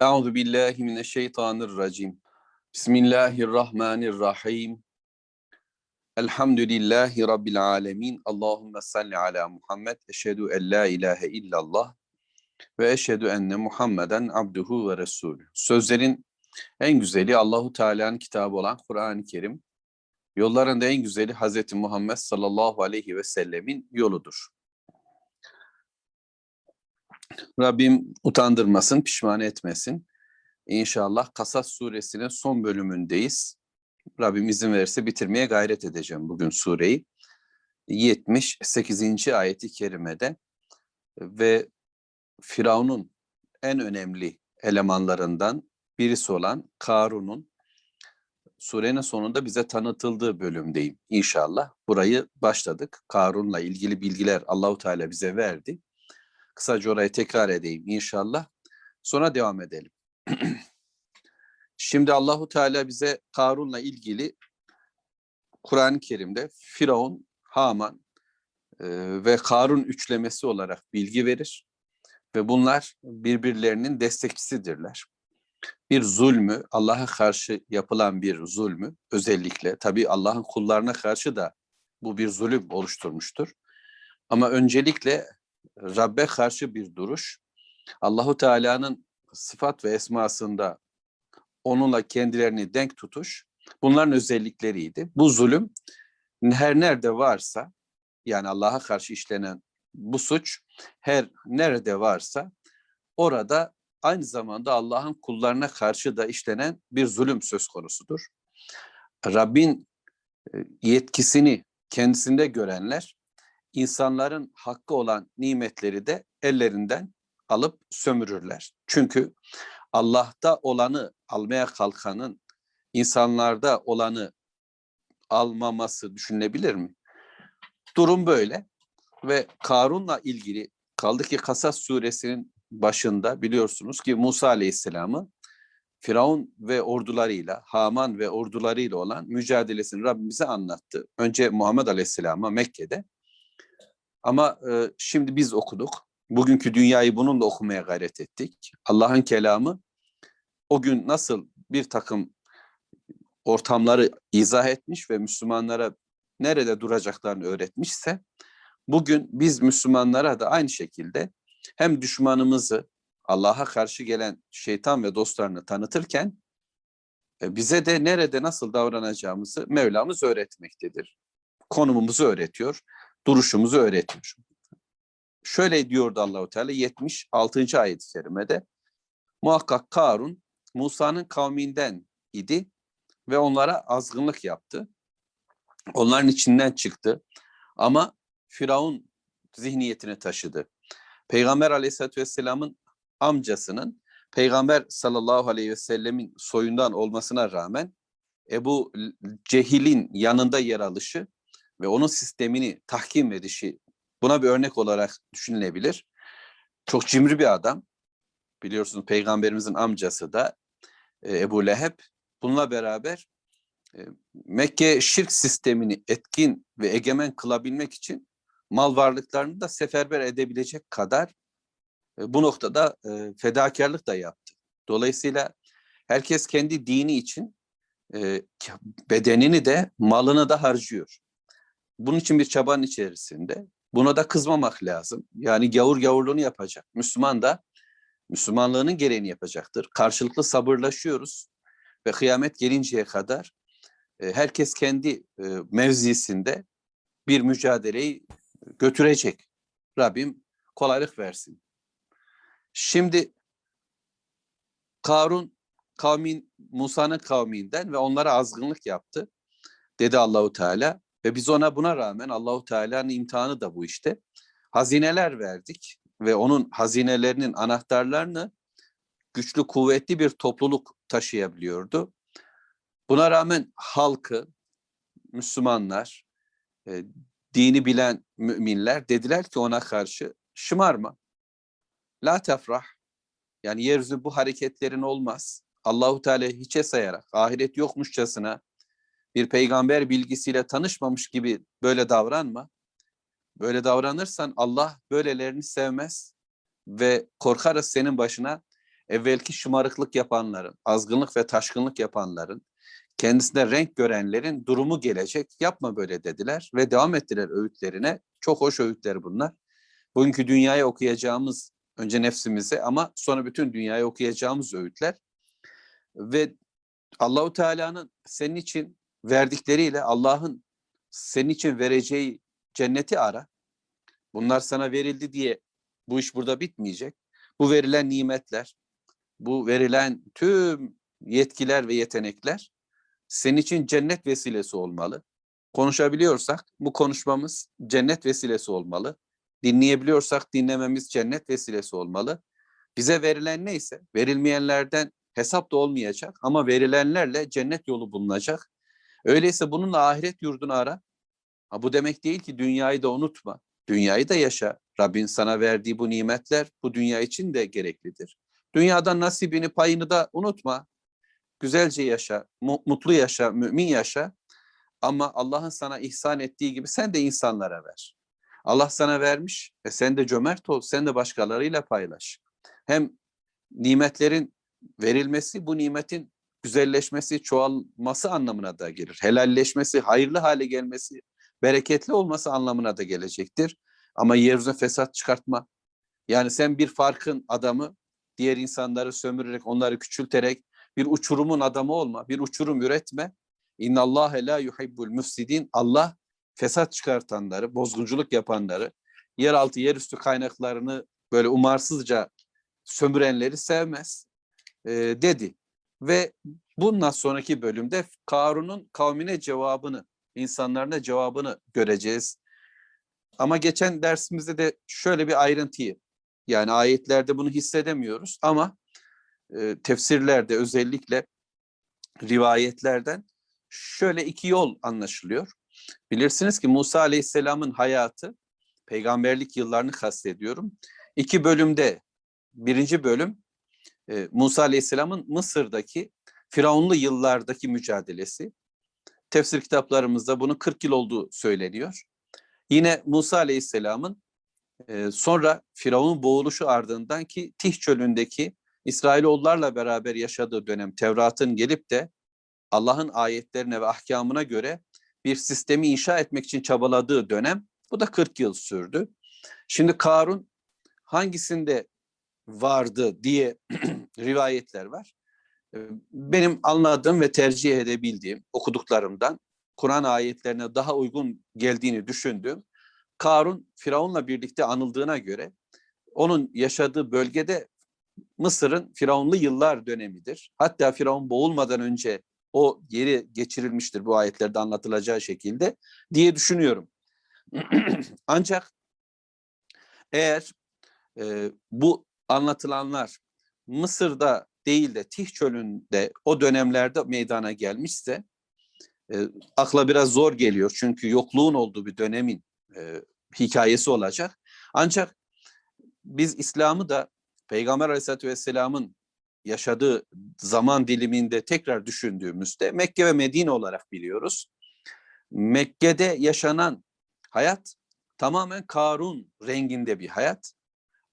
Euzu billahi mineşşeytanirracim. Bismillahirrahmanirrahim. Elhamdülillahi rabbil alamin. Allahumme salli ala Muhammed. Eşhedü en la ilahe illallah ve eşhedü enne Muhammeden abduhu ve resulü. Sözlerin en güzeli Allahu Teala'nın kitabı olan Kur'an-ı Kerim. Yolların da en güzeli Hazreti Muhammed sallallahu aleyhi ve sellemin yoludur. Rabbim utandırmasın, pişman etmesin. İnşallah Kasas suresinin son bölümündeyiz. Rabbim izin verirse bitirmeye gayret edeceğim bugün sureyi. 78. ayeti kerimede ve Firavun'un en önemli elemanlarından birisi olan Karun'un surenin sonunda bize tanıtıldığı bölümdeyim inşallah. Burayı başladık. Karun'la ilgili bilgiler Allahu Teala bize verdi. Kısaca orayı tekrar edeyim inşallah. Sonra devam edelim. Şimdi Allahu Teala bize Karun'la ilgili Kur'an-ı Kerim'de Firavun, Haman e, ve Karun üçlemesi olarak bilgi verir. Ve bunlar birbirlerinin destekçisidirler. Bir zulmü, Allah'a karşı yapılan bir zulmü özellikle, tabii Allah'ın kullarına karşı da bu bir zulüm oluşturmuştur. Ama öncelikle Rabbe karşı bir duruş, Allahu Teala'nın sıfat ve esmasında onunla kendilerini denk tutuş, bunların özellikleriydi. Bu zulüm her nerede varsa, yani Allah'a karşı işlenen bu suç her nerede varsa orada aynı zamanda Allah'ın kullarına karşı da işlenen bir zulüm söz konusudur. Rabbin yetkisini kendisinde görenler insanların hakkı olan nimetleri de ellerinden alıp sömürürler. Çünkü Allah'ta olanı almaya kalkanın insanlarda olanı almaması düşünülebilir mi? Durum böyle ve Karun'la ilgili kaldı ki Kasas suresinin başında biliyorsunuz ki Musa Aleyhisselam'ı Firavun ve ordularıyla, Haman ve ordularıyla olan mücadelesini Rabbimize anlattı. Önce Muhammed Aleyhisselam'a Mekke'de ama e, şimdi biz okuduk. Bugünkü dünyayı bununla okumaya gayret ettik. Allah'ın kelamı o gün nasıl bir takım ortamları izah etmiş ve Müslümanlara nerede duracaklarını öğretmişse bugün biz Müslümanlara da aynı şekilde hem düşmanımızı Allah'a karşı gelen şeytan ve dostlarını tanıtırken e, bize de nerede nasıl davranacağımızı Mevlamız öğretmektedir. Konumumuzu öğretiyor, duruşumuzu öğretiyor. Şöyle diyordu Allahu Teala 76. ayet-i kerimede. Muhakkak Karun Musa'nın kavminden idi ve onlara azgınlık yaptı. Onların içinden çıktı. Ama Firavun zihniyetini taşıdı. Peygamber aleyhissalatü vesselamın amcasının Peygamber sallallahu aleyhi ve sellemin soyundan olmasına rağmen Ebu Cehil'in yanında yer alışı ve onun sistemini tahkim edişi buna bir örnek olarak düşünülebilir. Çok cimri bir adam. Biliyorsunuz peygamberimizin amcası da e, Ebu Leheb. Bununla beraber e, Mekke şirk sistemini etkin ve egemen kılabilmek için mal varlıklarını da seferber edebilecek kadar e, bu noktada fedakarlık da yaptı. Dolayısıyla herkes kendi dini için bedenini de malını da harcıyor. Bunun için bir çabanın içerisinde. Buna da kızmamak lazım. Yani gavur gavurluğunu yapacak. Müslüman da Müslümanlığının gereğini yapacaktır. Karşılıklı sabırlaşıyoruz ve kıyamet gelinceye kadar e, herkes kendi e, mevzisinde bir mücadeleyi götürecek. Rabbim kolaylık versin. Şimdi Karun kavmin Musa'nın kavminden ve onlara azgınlık yaptı. Dedi Allahu Teala ve biz ona buna rağmen Allahu Teala'nın imtihanı da bu işte. Hazineler verdik ve onun hazinelerinin anahtarlarını güçlü kuvvetli bir topluluk taşıyabiliyordu. Buna rağmen halkı, Müslümanlar, e, dini bilen müminler dediler ki ona karşı şımarma. La tefrah. Yani yeryüzü bu hareketlerin olmaz. Allahu Teala hiçe sayarak ahiret yokmuşçasına bir peygamber bilgisiyle tanışmamış gibi böyle davranma. Böyle davranırsan Allah böylelerini sevmez ve korkarız senin başına evvelki şımarıklık yapanların, azgınlık ve taşkınlık yapanların, kendisine renk görenlerin durumu gelecek. Yapma böyle dediler ve devam ettiler öğütlerine. Çok hoş öğütler bunlar. Bugünkü dünyaya okuyacağımız önce nefsimize ama sonra bütün dünyaya okuyacağımız öğütler ve Allahu Teala'nın senin için verdikleriyle Allah'ın senin için vereceği cenneti ara. Bunlar sana verildi diye bu iş burada bitmeyecek. Bu verilen nimetler, bu verilen tüm yetkiler ve yetenekler senin için cennet vesilesi olmalı. Konuşabiliyorsak bu konuşmamız cennet vesilesi olmalı. Dinleyebiliyorsak dinlememiz cennet vesilesi olmalı. Bize verilen neyse verilmeyenlerden hesap da olmayacak ama verilenlerle cennet yolu bulunacak. Öyleyse bununla ahiret yurdunu ara. Ha, bu demek değil ki dünyayı da unutma. Dünyayı da yaşa. Rabbin sana verdiği bu nimetler bu dünya için de gereklidir. Dünyadan nasibini, payını da unutma. Güzelce yaşa, mutlu yaşa, mümin yaşa. Ama Allah'ın sana ihsan ettiği gibi sen de insanlara ver. Allah sana vermiş ve sen de cömert ol, sen de başkalarıyla paylaş. Hem nimetlerin verilmesi bu nimetin güzelleşmesi, çoğalması anlamına da gelir. Helalleşmesi, hayırlı hale gelmesi, bereketli olması anlamına da gelecektir. Ama yeryüzüne fesat çıkartma. Yani sen bir farkın adamı, diğer insanları sömürerek, onları küçülterek bir uçurumun adamı olma, bir uçurum üretme. İnna Allah la yuhibbul müfsidin. Allah fesat çıkartanları, bozgunculuk yapanları, yeraltı, yerüstü kaynaklarını böyle umarsızca sömürenleri sevmez e, dedi. Ve bundan sonraki bölümde Karun'un kavmine cevabını, insanlarına cevabını göreceğiz. Ama geçen dersimizde de şöyle bir ayrıntıyı, yani ayetlerde bunu hissedemiyoruz ama e, tefsirlerde özellikle rivayetlerden şöyle iki yol anlaşılıyor. Bilirsiniz ki Musa Aleyhisselam'ın hayatı, peygamberlik yıllarını kastediyorum. İki bölümde, birinci bölüm e, Musa Aleyhisselam'ın Mısır'daki Firavunlu yıllardaki mücadelesi. Tefsir kitaplarımızda bunun 40 yıl olduğu söyleniyor. Yine Musa Aleyhisselam'ın e, sonra Firavun'un boğuluşu ardından ki Tih çölündeki İsrailoğullarla beraber yaşadığı dönem Tevrat'ın gelip de Allah'ın ayetlerine ve ahkamına göre bir sistemi inşa etmek için çabaladığı dönem bu da 40 yıl sürdü. Şimdi Karun hangisinde vardı diye rivayetler var. Benim anladığım ve tercih edebildiğim okuduklarımdan Kur'an ayetlerine daha uygun geldiğini düşündüğüm Karun Firavun'la birlikte anıldığına göre onun yaşadığı bölgede Mısır'ın Firavunlu yıllar dönemidir. Hatta Firavun boğulmadan önce o yeri geçirilmiştir bu ayetlerde anlatılacağı şekilde diye düşünüyorum. Ancak eğer e, bu anlatılanlar Mısır'da değil de Tih çölünde o dönemlerde meydana gelmişse e, akla biraz zor geliyor. Çünkü yokluğun olduğu bir dönemin e, hikayesi olacak. Ancak biz İslam'ı da Peygamber Aleyhisselatü Vesselam'ın yaşadığı zaman diliminde tekrar düşündüğümüzde Mekke ve Medine olarak biliyoruz. Mekke'de yaşanan hayat tamamen Karun renginde bir hayat.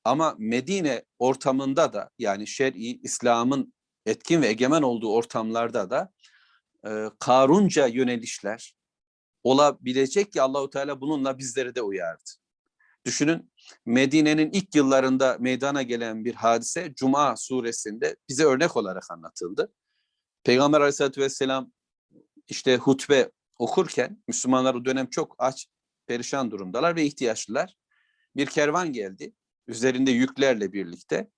Ama Medine ortamında da yani şer'i İslam'ın etkin ve egemen olduğu ortamlarda da e, Karunca yönelişler olabilecek ki Allahu Teala bununla bizleri de uyardı. Düşünün Medine'nin ilk yıllarında meydana gelen bir hadise Cuma suresinde bize örnek olarak anlatıldı. Peygamber Aleyhisselatü Vesselam işte hutbe okurken Müslümanlar o dönem çok aç, perişan durumdalar ve ihtiyaçlılar. Bir kervan geldi üzerinde yüklerle birlikte.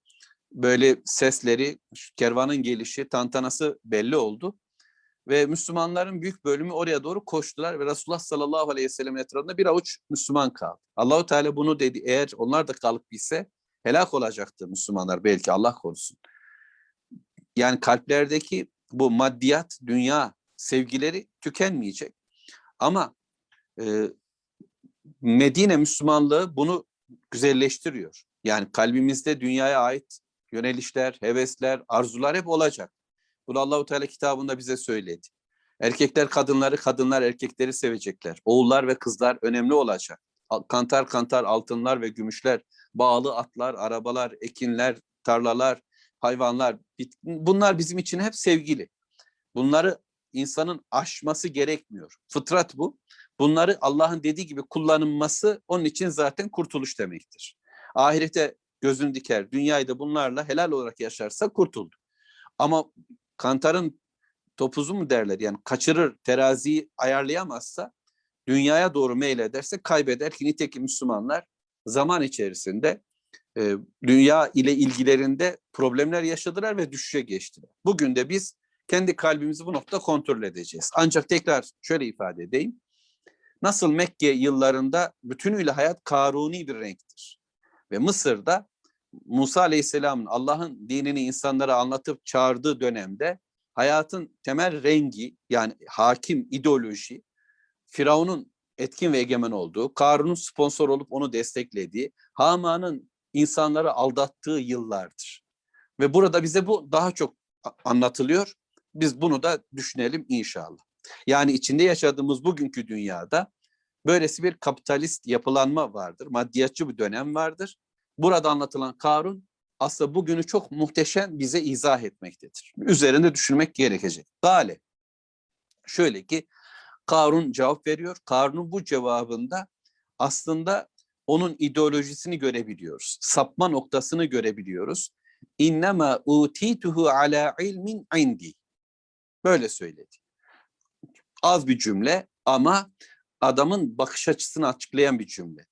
Böyle sesleri, kervanın gelişi, tantanası belli oldu. Ve Müslümanların büyük bölümü oraya doğru koştular ve Resulullah sallallahu aleyhi ve sellem etrafında bir avuç Müslüman kaldı. Allahu Teala bunu dedi. Eğer onlar da kalıp gitse helak olacaktı Müslümanlar belki Allah korusun. Yani kalplerdeki bu maddiyat, dünya sevgileri tükenmeyecek. Ama e, Medine Müslümanlığı bunu güzelleştiriyor. Yani kalbimizde dünyaya ait yönelişler, hevesler, arzular hep olacak. Bunu Allahu Teala kitabında bize söyledi. Erkekler kadınları, kadınlar erkekleri sevecekler. Oğullar ve kızlar önemli olacak. Kantar kantar altınlar ve gümüşler, bağlı atlar, arabalar, ekinler, tarlalar, hayvanlar, bunlar bizim için hep sevgili. Bunları insanın aşması gerekmiyor. Fıtrat bu. Bunları Allah'ın dediği gibi kullanılması onun için zaten kurtuluş demektir. Ahirete gözünü diker, dünyayı da bunlarla helal olarak yaşarsa kurtuldu. Ama kantarın topuzu mu derler yani kaçırır teraziyi ayarlayamazsa dünyaya doğru meylederse kaybeder ki nitekim Müslümanlar zaman içerisinde e, dünya ile ilgilerinde problemler yaşadılar ve düşüşe geçtiler. Bugün de biz kendi kalbimizi bu nokta kontrol edeceğiz. Ancak tekrar şöyle ifade edeyim. Nasıl Mekke yıllarında bütünüyle hayat karuni bir renktir. Ve Mısır'da Musa Aleyhisselam'ın Allah'ın dinini insanlara anlatıp çağırdığı dönemde hayatın temel rengi yani hakim ideoloji Firavun'un etkin ve egemen olduğu, Karun'un sponsor olup onu desteklediği, Haman'ın insanları aldattığı yıllardır. Ve burada bize bu daha çok anlatılıyor. Biz bunu da düşünelim inşallah. Yani içinde yaşadığımız bugünkü dünyada böylesi bir kapitalist yapılanma vardır. Maddiyatçı bir dönem vardır. Burada anlatılan Karun aslında bugünü çok muhteşem bize izah etmektedir. Üzerinde düşünmek gerekecek. Gale. Şöyle ki Karun cevap veriyor. Karun'un bu cevabında aslında onun ideolojisini görebiliyoruz. Sapma noktasını görebiliyoruz. İnnemâ utituhu ala ilmin indi. Böyle söyledi. Az bir cümle ama adamın bakış açısını açıklayan bir cümle.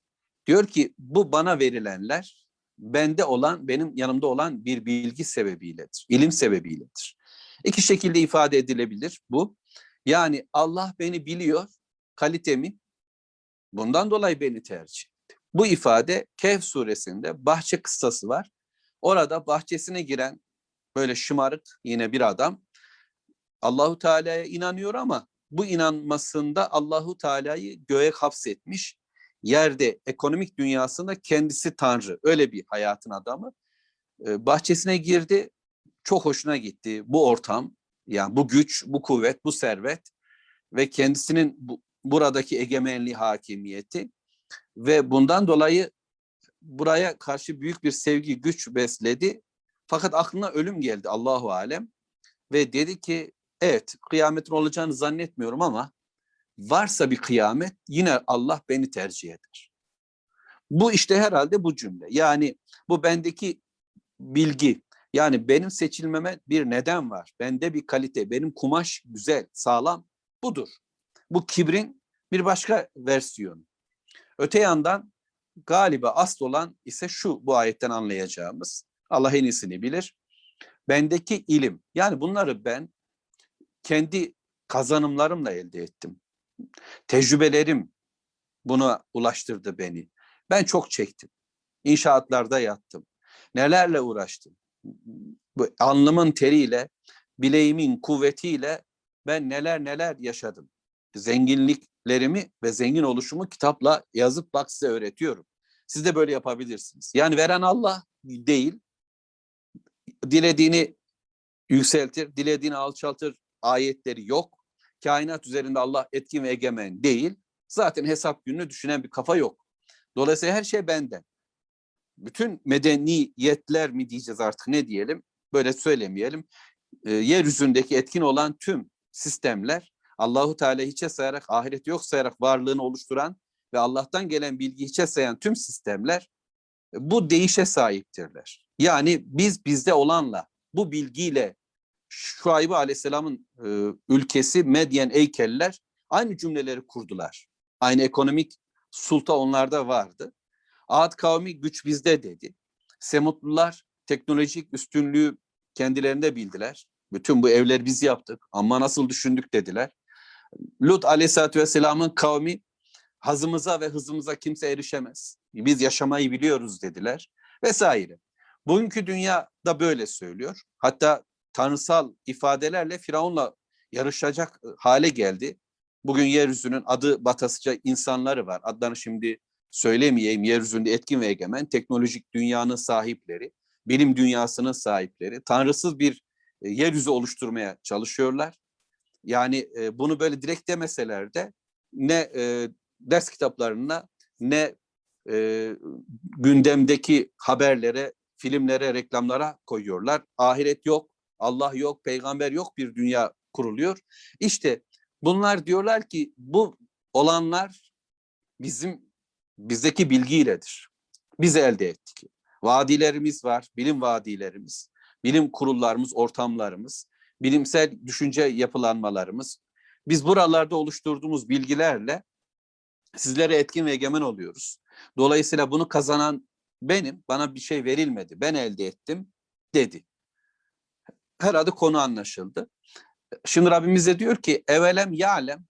Diyor ki bu bana verilenler bende olan, benim yanımda olan bir bilgi sebebiyledir, ilim sebebiyledir. İki şekilde ifade edilebilir bu. Yani Allah beni biliyor, kalitemi, bundan dolayı beni tercih etti. Bu ifade Kehf suresinde bahçe kıssası var. Orada bahçesine giren böyle şımarık yine bir adam Allahu Teala'ya inanıyor ama bu inanmasında Allahu Teala'yı göğe hapsetmiş. Yerde ekonomik dünyasında kendisi tanrı. Öyle bir hayatın adamı. Ee, bahçesine girdi. Çok hoşuna gitti bu ortam. Yani bu güç, bu kuvvet, bu servet ve kendisinin bu, buradaki egemenliği, hakimiyeti ve bundan dolayı buraya karşı büyük bir sevgi, güç besledi. Fakat aklına ölüm geldi Allahu alem ve dedi ki evet kıyametin olacağını zannetmiyorum ama varsa bir kıyamet yine Allah beni tercih eder. Bu işte herhalde bu cümle. Yani bu bendeki bilgi. Yani benim seçilmeme bir neden var. Bende bir kalite, benim kumaş güzel, sağlam. Budur. Bu kibrin bir başka versiyonu. Öte yandan galiba asıl olan ise şu bu ayetten anlayacağımız. Allah en iyisini bilir. Bendeki ilim. Yani bunları ben kendi kazanımlarımla elde ettim. Tecrübelerim buna ulaştırdı beni. Ben çok çektim. İnşaatlarda yattım. Nelerle uğraştım. Bu alnımın teriyle, bileğimin kuvvetiyle ben neler neler yaşadım. Zenginliklerimi ve zengin oluşumu kitapla yazıp bak size öğretiyorum. Siz de böyle yapabilirsiniz. Yani veren Allah değil. Dilediğini yükseltir, dilediğini alçaltır. Ayetleri yok. Kainat üzerinde Allah etkin ve egemen değil. Zaten hesap gününü düşünen bir kafa yok. Dolayısıyla her şey benden. Bütün medeniyetler mi diyeceğiz artık ne diyelim? Böyle söylemeyelim. E, yeryüzündeki etkin olan tüm sistemler Allahu Teala hiçe sayarak, ahiret yok sayarak varlığını oluşturan ve Allah'tan gelen bilgi hiçe sayan tüm sistemler e, bu değişe sahiptirler. Yani biz bizde olanla, bu bilgiyle Şuayb Aleyhisselam'ın e, ülkesi Medyen Eykelliler aynı cümleleri kurdular. Aynı ekonomik sulta onlarda vardı. Ad kavmi güç bizde dedi. Semutlular teknolojik üstünlüğü kendilerinde bildiler. Bütün bu evler biz yaptık ama nasıl düşündük dediler. Lut aleyhissalatü vesselamın kavmi hazımıza ve hızımıza kimse erişemez. Biz yaşamayı biliyoruz dediler vesaire. Bugünkü dünya da böyle söylüyor. Hatta tanrısal ifadelerle Firavun'la yarışacak hale geldi. Bugün yeryüzünün adı batasıca insanları var. Adlarını şimdi söylemeyeyim. Yeryüzünde etkin ve egemen teknolojik dünyanın sahipleri, bilim dünyasının sahipleri, tanrısız bir yeryüzü oluşturmaya çalışıyorlar. Yani bunu böyle direkt demeseler de ne ders kitaplarına ne gündemdeki haberlere, filmlere, reklamlara koyuyorlar. Ahiret yok, Allah yok, peygamber yok bir dünya kuruluyor. İşte bunlar diyorlar ki bu olanlar bizim bizdeki bilgiyledir. Biz elde ettik. Vadilerimiz var, bilim vadilerimiz, bilim kurullarımız, ortamlarımız, bilimsel düşünce yapılanmalarımız. Biz buralarda oluşturduğumuz bilgilerle sizlere etkin ve egemen oluyoruz. Dolayısıyla bunu kazanan benim, bana bir şey verilmedi, ben elde ettim dedi. Herhalde konu anlaşıldı. Şimdi Rabbimiz de diyor ki evelem ya'lem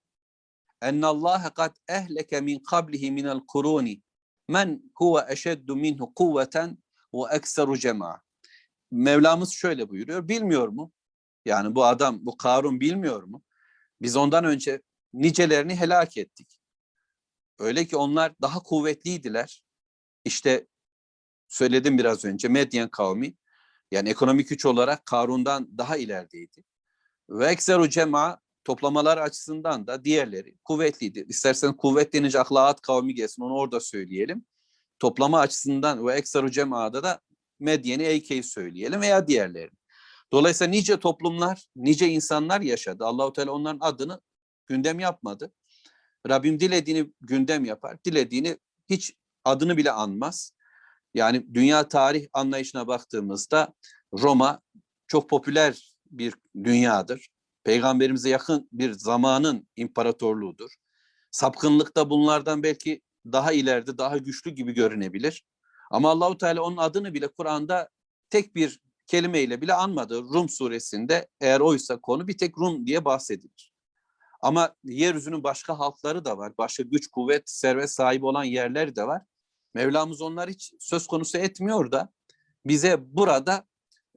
ennallâhe kad ehleke min kablihi minel kuruni men huve eşeddu minhu kuvveten ve ekseru cema'a. Mevlamız şöyle buyuruyor. Bilmiyor mu? Yani bu adam, bu Karun bilmiyor mu? Biz ondan önce nicelerini helak ettik. Öyle ki onlar daha kuvvetliydiler. İşte söyledim biraz önce Medyen kavmi yani ekonomik güç olarak Karun'dan daha ilerideydi. Ve ekseru cema toplamalar açısından da diğerleri kuvvetliydi. İstersen kuvvet denince ahlaat kavmi gelsin onu orada söyleyelim. Toplama açısından ve ekseru cemaada da Medyen'i Eyke'yi söyleyelim veya diğerlerini. Dolayısıyla nice toplumlar, nice insanlar yaşadı. Allahu Teala onların adını gündem yapmadı. Rabbim dilediğini gündem yapar, dilediğini hiç adını bile anmaz. Yani dünya tarih anlayışına baktığımızda Roma çok popüler bir dünyadır. Peygamberimize yakın bir zamanın imparatorluğudur. Sapkınlıkta bunlardan belki daha ileride, daha güçlü gibi görünebilir. Ama Allahu Teala onun adını bile Kur'an'da tek bir kelimeyle bile anmadı. Rum suresinde eğer oysa konu bir tek Rum diye bahsedilir. Ama yeryüzünün başka halkları da var. Başka güç, kuvvet, servet sahibi olan yerler de var. Mevlamız onlar hiç söz konusu etmiyor da bize burada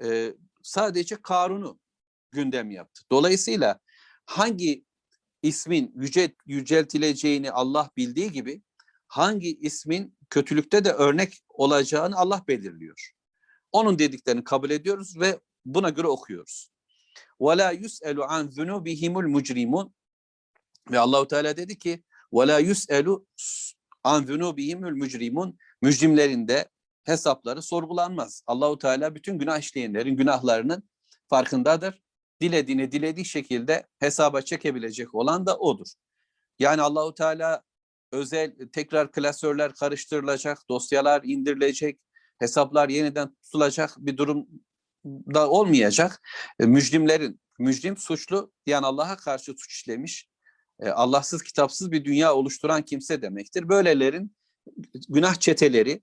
e, sadece Karun'u gündem yaptı. Dolayısıyla hangi ismin yüce, yüceltileceğini Allah bildiği gibi hangi ismin kötülükte de örnek olacağını Allah belirliyor. Onun dediklerini kabul ediyoruz ve buna göre okuyoruz. وَلَا يُسْأَلُ عَنْ ذُنُوبِهِمُ الْمُجْرِمُونَ Ve Allahu Teala dedi ki وَلَا يُسْأَلُ An zunubihimül mücrimun mücrimlerinde hesapları sorgulanmaz. Allahu Teala bütün günah işleyenlerin günahlarının farkındadır. Dilediğini dilediği şekilde hesaba çekebilecek olan da odur. Yani Allahu Teala özel tekrar klasörler karıştırılacak, dosyalar indirilecek, hesaplar yeniden tutulacak bir durum da olmayacak. E, mücrimlerin, mücrim suçlu yani Allah'a karşı suç işlemiş, e, Allahsız kitapsız bir dünya oluşturan kimse demektir. Böylelerin günah çeteleri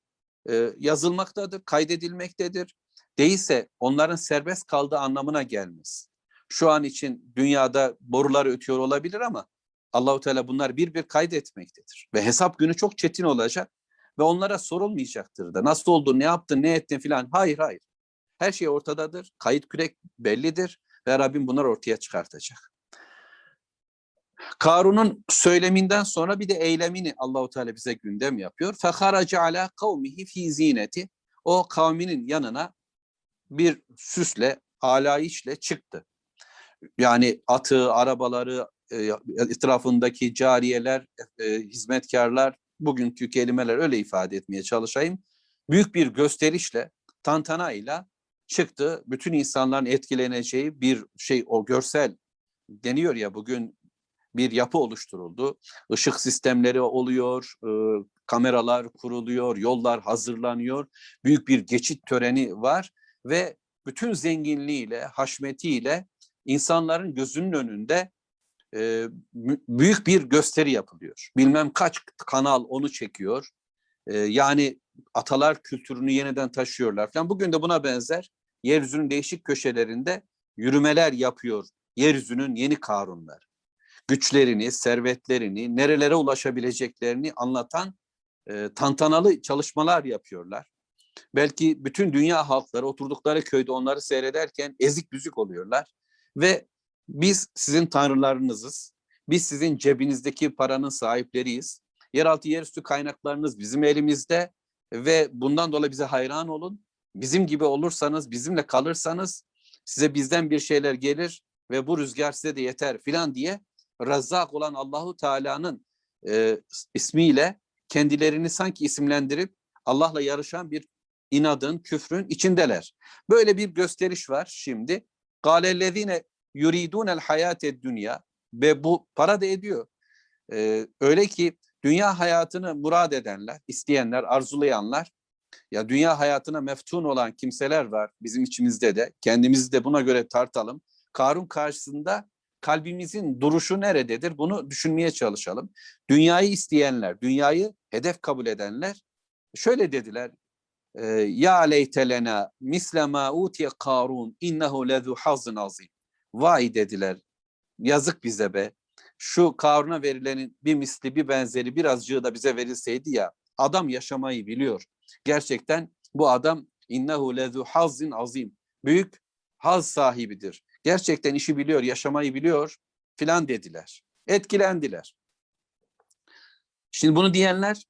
e, yazılmaktadır, kaydedilmektedir. Değilse onların serbest kaldığı anlamına gelmez. Şu an için dünyada borular ötüyor olabilir ama Allahu Teala bunlar bir bir kaydetmektedir. Ve hesap günü çok çetin olacak ve onlara sorulmayacaktır da. Nasıl oldu, ne yaptın, ne ettin filan. Hayır, hayır. Her şey ortadadır. Kayıt kürek bellidir ve Rabbim bunları ortaya çıkartacak. Karun'un söyleminden sonra bir de eylemini Allahu Teala bize gündem yapıyor. Feharaca ala kavmihi fi zineti. O kavminin yanına bir süsle, alayişle çıktı. Yani atı, arabaları, e, etrafındaki cariyeler, e, hizmetkarlar, bugünkü kelimeler öyle ifade etmeye çalışayım. Büyük bir gösterişle, tantanayla çıktı. Bütün insanların etkileneceği bir şey, o görsel deniyor ya bugün bir yapı oluşturuldu. Işık sistemleri oluyor, e, kameralar kuruluyor, yollar hazırlanıyor. Büyük bir geçit töreni var ve bütün zenginliğiyle, haşmetiyle insanların gözünün önünde e, büyük bir gösteri yapılıyor. Bilmem kaç kanal onu çekiyor. E, yani atalar kültürünü yeniden taşıyorlar falan. Bugün de buna benzer yeryüzünün değişik köşelerinde yürümeler yapıyor yeryüzünün yeni karunlar. Güçlerini, servetlerini, nerelere ulaşabileceklerini anlatan e, tantanalı çalışmalar yapıyorlar. Belki bütün dünya halkları oturdukları köyde onları seyrederken ezik büzük oluyorlar. Ve biz sizin tanrılarınızız. Biz sizin cebinizdeki paranın sahipleriyiz. Yeraltı yerüstü kaynaklarınız bizim elimizde ve bundan dolayı bize hayran olun. Bizim gibi olursanız, bizimle kalırsanız size bizden bir şeyler gelir ve bu rüzgar size de yeter filan diye Razzak olan Allahu Teala'nın e, ismiyle kendilerini sanki isimlendirip Allah'la yarışan bir inadın, küfrün içindeler. Böyle bir gösteriş var şimdi. Galellezine yuridunel hayate dünya ve bu para da ediyor. Ee, öyle ki dünya hayatını murad edenler, isteyenler, arzulayanlar ya dünya hayatına meftun olan kimseler var bizim içimizde de. Kendimizi de buna göre tartalım. Karun karşısında kalbimizin duruşu nerededir? Bunu düşünmeye çalışalım. Dünyayı isteyenler, dünyayı hedef kabul edenler şöyle dediler. e, Ya leytelena misle ma utiye Karun innehu lezu hazın azim. Vay dediler. Yazık bize be. Şu Karun'a verilenin bir misli, bir benzeri, birazcığı da bize verilseydi ya. Adam yaşamayı biliyor. Gerçekten bu adam innehu lezu hazin azim. Büyük haz sahibidir. Gerçekten işi biliyor, yaşamayı biliyor filan dediler. Etkilendiler. Şimdi bunu diyenler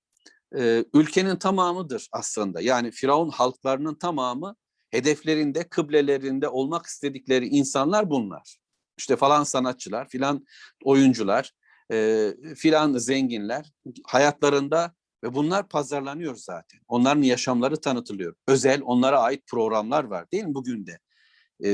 e, ülkenin tamamıdır aslında. Yani Firavun halklarının tamamı hedeflerinde, kıblelerinde olmak istedikleri insanlar bunlar. İşte falan sanatçılar, filan oyuncular, e, filan zenginler hayatlarında ve bunlar pazarlanıyor zaten. Onların yaşamları tanıtılıyor. Özel onlara ait programlar var değil mi bugün de?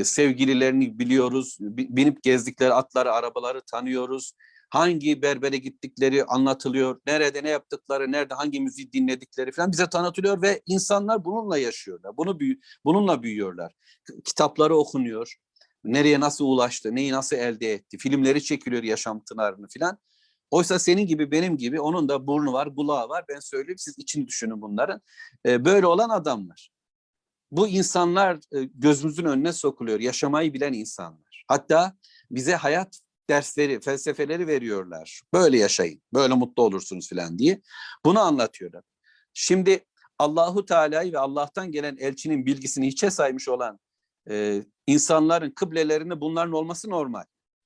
Sevgililerini biliyoruz, bi- binip gezdikleri atları, arabaları tanıyoruz. Hangi berbere gittikleri anlatılıyor. Nerede ne yaptıkları, nerede hangi müziği dinledikleri falan bize tanıtılıyor ve insanlar bununla yaşıyorlar. Bunu büyü- bununla büyüyorlar. Kitapları okunuyor. Nereye nasıl ulaştı, neyi nasıl elde etti, filmleri çekiliyor yaşamtılarını falan. Oysa senin gibi benim gibi onun da burnu var, kulağı var. Ben söyleyeyim siz için düşünün bunların. Ee, böyle olan adamlar. Bu insanlar e, gözümüzün önüne sokuluyor. Yaşamayı bilen insanlar. Hatta bize hayat dersleri, felsefeleri veriyorlar. Böyle yaşayın, böyle mutlu olursunuz falan diye. Bunu anlatıyorlar. Şimdi Allahu Teala'yı ve Allah'tan gelen elçinin bilgisini hiçe saymış olan e, insanların kıblelerinde bunların olması normal.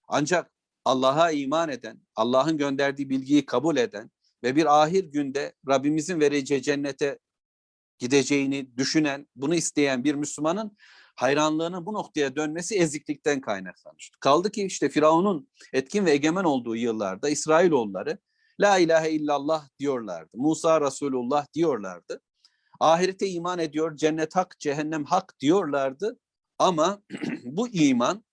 Ancak Allah'a iman eden, Allah'ın gönderdiği bilgiyi kabul eden ve bir ahir günde Rabbimizin vereceği cennete gideceğini düşünen, bunu isteyen bir Müslümanın hayranlığının bu noktaya dönmesi eziklikten kaynaklanır. Kaldı ki işte Firavun'un etkin ve egemen olduğu yıllarda İsrailoğulları La ilahe illallah diyorlardı. Musa Resulullah diyorlardı. Ahirete iman ediyor, cennet hak, cehennem hak diyorlardı. Ama bu iman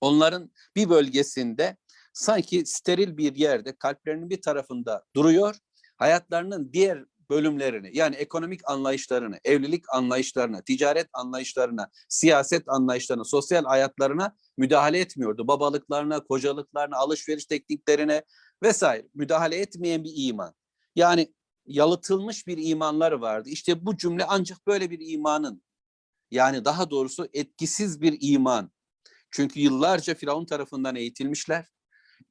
onların bir bölgesinde sanki steril bir yerde kalplerinin bir tarafında duruyor. Hayatlarının diğer bölümlerini yani ekonomik anlayışlarını, evlilik anlayışlarına, ticaret anlayışlarına, siyaset anlayışlarına, sosyal hayatlarına müdahale etmiyordu. Babalıklarına, kocalıklarına, alışveriş tekniklerine vesaire müdahale etmeyen bir iman. Yani yalıtılmış bir imanları vardı. İşte bu cümle ancak böyle bir imanın yani daha doğrusu etkisiz bir iman. Çünkü yıllarca Firavun tarafından eğitilmişler.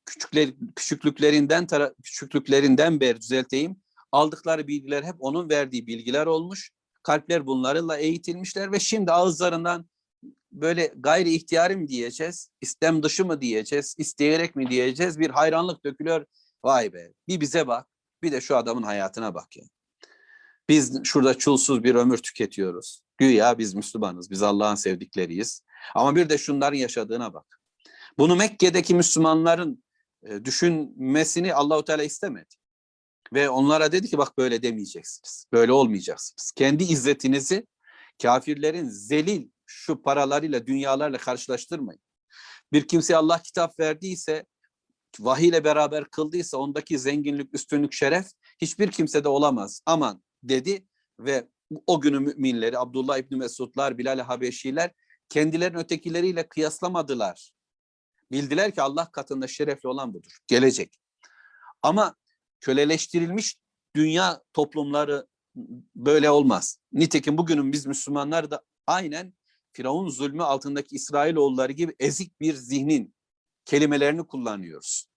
Küçükler, küçüklüklerinden küçüklüklerinden beri düzelteyim. Aldıkları bilgiler hep onun verdiği bilgiler olmuş. Kalpler bunlarla eğitilmişler ve şimdi ağızlarından böyle gayri ihtiyari mi diyeceğiz, istem dışı mı diyeceğiz, isteyerek mi diyeceğiz bir hayranlık dökülüyor. Vay be bir bize bak bir de şu adamın hayatına bak ya. Biz şurada çulsuz bir ömür tüketiyoruz. Güya biz Müslümanız, biz Allah'ın sevdikleriyiz. Ama bir de şunların yaşadığına bak. Bunu Mekke'deki Müslümanların e, düşünmesini Allahu Teala istemedi. Ve onlara dedi ki bak böyle demeyeceksiniz. Böyle olmayacaksınız. Kendi izzetinizi kafirlerin zelil şu paralarıyla, dünyalarla karşılaştırmayın. Bir kimseye Allah kitap verdiyse, vahiy ile beraber kıldıysa ondaki zenginlik, üstünlük, şeref hiçbir kimsede olamaz. Aman dedi ve o günü müminleri Abdullah İbni Mesudlar, Bilal Habeşiler kendilerini ötekileriyle kıyaslamadılar. Bildiler ki Allah katında şerefli olan budur. Gelecek. Ama köleleştirilmiş dünya toplumları böyle olmaz. Nitekim bugünün biz Müslümanlar da aynen Firavun zulmü altındaki İsrailoğulları gibi ezik bir zihnin kelimelerini kullanıyoruz.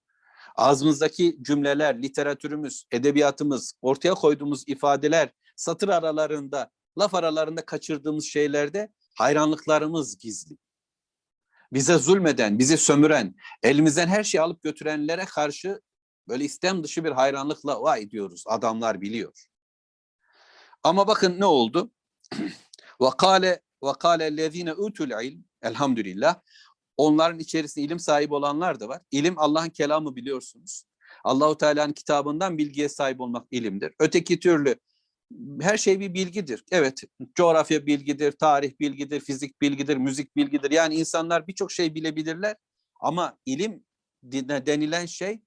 Ağzımızdaki cümleler, literatürümüz, edebiyatımız, ortaya koyduğumuz ifadeler, satır aralarında, laf aralarında kaçırdığımız şeylerde hayranlıklarımız gizli. Bize zulmeden, bizi sömüren, elimizden her şeyi alıp götürenlere karşı Böyle istem dışı bir hayranlıkla vay diyoruz. Adamlar biliyor. Ama bakın ne oldu? Vakale vakale lezine utul ilm elhamdülillah. Onların içerisinde ilim sahibi olanlar da var. İlim Allah'ın kelamı biliyorsunuz. Allahu Teala'nın kitabından bilgiye sahip olmak ilimdir. Öteki türlü her şey bir bilgidir. Evet, coğrafya bilgidir, tarih bilgidir, fizik bilgidir, müzik bilgidir. Yani insanlar birçok şey bilebilirler ama ilim denilen şey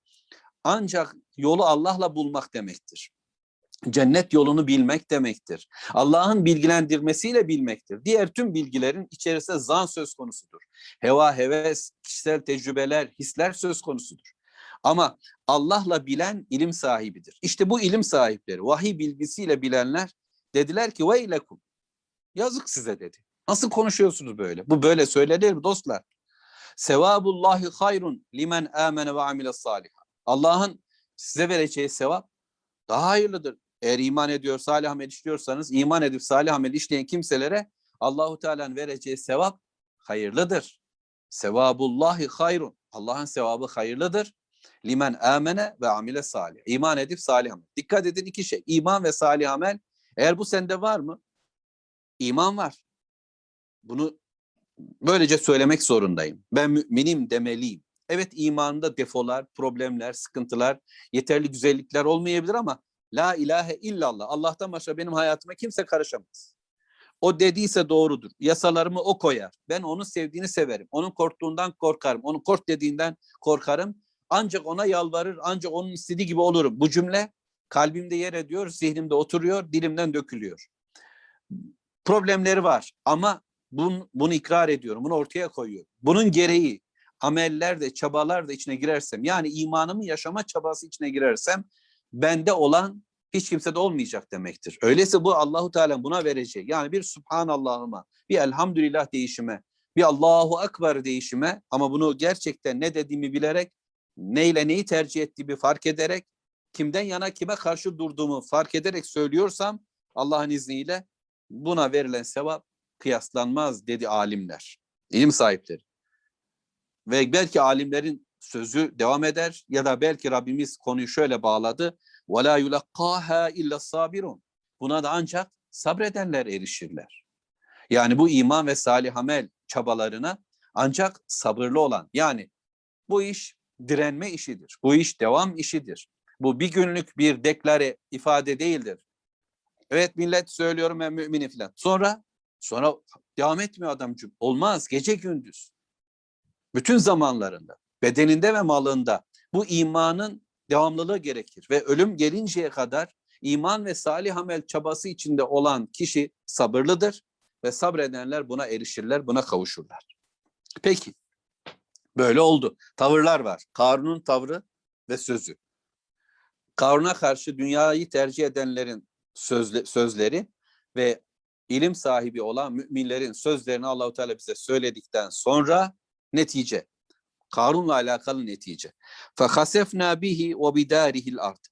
ancak yolu Allah'la bulmak demektir. Cennet yolunu bilmek demektir. Allah'ın bilgilendirmesiyle bilmektir. Diğer tüm bilgilerin içerisinde zan söz konusudur. Heva, heves, kişisel tecrübeler, hisler söz konusudur. Ama Allah'la bilen ilim sahibidir. İşte bu ilim sahipleri, vahiy bilgisiyle bilenler dediler ki veylekum. Yazık size dedi. Nasıl konuşuyorsunuz böyle? Bu böyle söylenir mi dostlar? Sevabullahi hayrun limen amene ve amile salih. Allah'ın size vereceği sevap daha hayırlıdır. Eğer iman ediyor, salih amel işliyorsanız iman edip salih amel işleyen kimselere Allahu Teala'nın vereceği sevap hayırlıdır. Sevabullahi hayrun. Allah'ın sevabı hayırlıdır. Limen amene ve amile salih. İman edip salih amel. Dikkat edin iki şey. İman ve salih amel. Eğer bu sende var mı? İman var. Bunu böylece söylemek zorundayım. Ben müminim demeliyim. Evet imanında defolar, problemler, sıkıntılar, yeterli güzellikler olmayabilir ama la ilahe illallah. Allah'tan başka benim hayatıma kimse karışamaz. O dediyse doğrudur. Yasalarımı o koyar. Ben onun sevdiğini severim. Onun korktuğundan korkarım. Onun kork dediğinden korkarım. Ancak ona yalvarır, ancak onun istediği gibi olurum. Bu cümle kalbimde yer ediyor, zihnimde oturuyor, dilimden dökülüyor. Problemleri var ama bunu, bunu ikrar ediyorum, bunu ortaya koyuyorum. Bunun gereği ameller de, çabalar da içine girersem, yani imanımı yaşama çabası içine girersem, bende olan hiç kimsede olmayacak demektir. Öyleyse bu Allahu Teala buna verecek. Yani bir Subhanallah'ıma, bir Elhamdülillah değişime, bir Allahu Ekber değişime ama bunu gerçekten ne dediğimi bilerek, neyle neyi tercih ettiğimi fark ederek, kimden yana kime karşı durduğumu fark ederek söylüyorsam Allah'ın izniyle buna verilen sevap kıyaslanmaz dedi alimler, ilim sahipleri. Ve belki alimlerin sözü devam eder ya da belki Rabbimiz konuyu şöyle bağladı. وَلَا يُلَقَّاهَا illa sabirun. Buna da ancak sabredenler erişirler. Yani bu iman ve salih amel çabalarına ancak sabırlı olan yani bu iş direnme işidir. Bu iş devam işidir. Bu bir günlük bir deklare ifade değildir. Evet millet söylüyorum ben müminim falan. Sonra sonra devam etmiyor adamcığım. Olmaz gece gündüz. Bütün zamanlarında, bedeninde ve malında bu imanın devamlılığı gerekir. Ve ölüm gelinceye kadar iman ve salih amel çabası içinde olan kişi sabırlıdır ve sabredenler buna erişirler, buna kavuşurlar. Peki, böyle oldu. Tavırlar var. Karun'un tavrı ve sözü. Karun'a karşı dünyayı tercih edenlerin sözle, sözleri ve ilim sahibi olan müminlerin sözlerini Allahu Teala bize söyledikten sonra netice. Karun'la alakalı netice. فَخَسَفْنَا بِهِ وَبِدَارِهِ الْاَرْضِ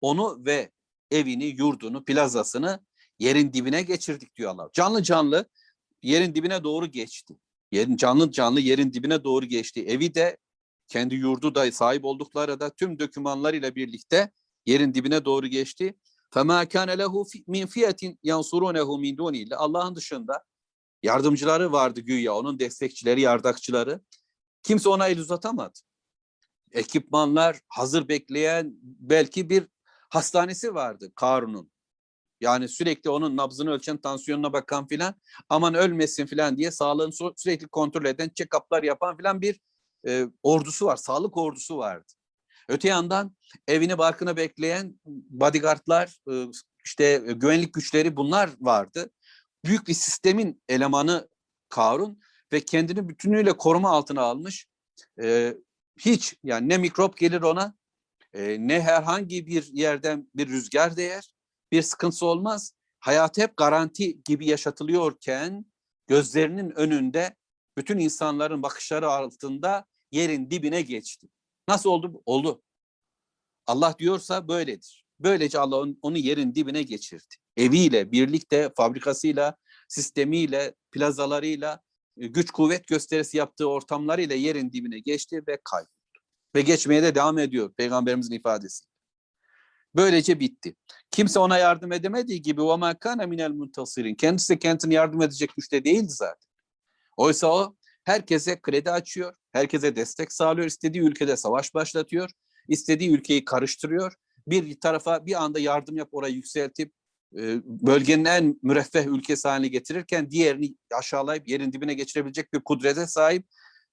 Onu ve evini, yurdunu, plazasını yerin dibine geçirdik diyor Allah. Canlı canlı yerin dibine doğru geçti. Yerin canlı canlı yerin dibine doğru geçti. Evi de kendi yurdu da sahip oldukları da tüm dokümanlarıyla birlikte yerin dibine doğru geçti. فَمَا كَانَ لَهُ مِنْ فِيَةٍ يَنْصُرُونَهُ مِنْ دُونِ Allah'ın dışında yardımcıları vardı güya, onun destekçileri, yardakçıları. Kimse ona el uzatamadı. Ekipmanlar hazır bekleyen belki bir hastanesi vardı Karun'un. Yani sürekli onun nabzını ölçen, tansiyonuna bakan filan aman ölmesin filan diye sağlığını sürekli kontrol eden, check-up'lar yapan filan bir e, ordusu var, sağlık ordusu vardı. Öte yandan evini barkını bekleyen bodyguardlar, e, işte güvenlik güçleri bunlar vardı. Büyük bir sistemin elemanı Karun ve kendini bütünüyle koruma altına almış. E, hiç yani ne mikrop gelir ona e, ne herhangi bir yerden bir rüzgar değer, bir sıkıntısı olmaz. Hayatı hep garanti gibi yaşatılıyorken gözlerinin önünde bütün insanların bakışları altında yerin dibine geçti. Nasıl oldu? Oldu. Allah diyorsa böyledir. Böylece Allah onu yerin dibine geçirdi. Eviyle, birlikte, fabrikasıyla, sistemiyle, plazalarıyla, e, güç kuvvet gösterisi yaptığı ortamlarıyla yerin dibine geçti ve kayboldu. Ve geçmeye de devam ediyor peygamberimizin ifadesi. Böylece bitti. Kimse ona yardım edemediği gibi ve makana minel muntasirin. Kendisi de kendisine yardım edecek güçte değildi zaten. Oysa o herkese kredi açıyor, herkese destek sağlıyor, istediği ülkede savaş başlatıyor, istediği ülkeyi karıştırıyor, bir tarafa bir anda yardım yap orayı yükseltip e, bölgenin en müreffeh ülkesi haline getirirken diğerini aşağılayıp yerin dibine geçirebilecek bir kudrete sahip.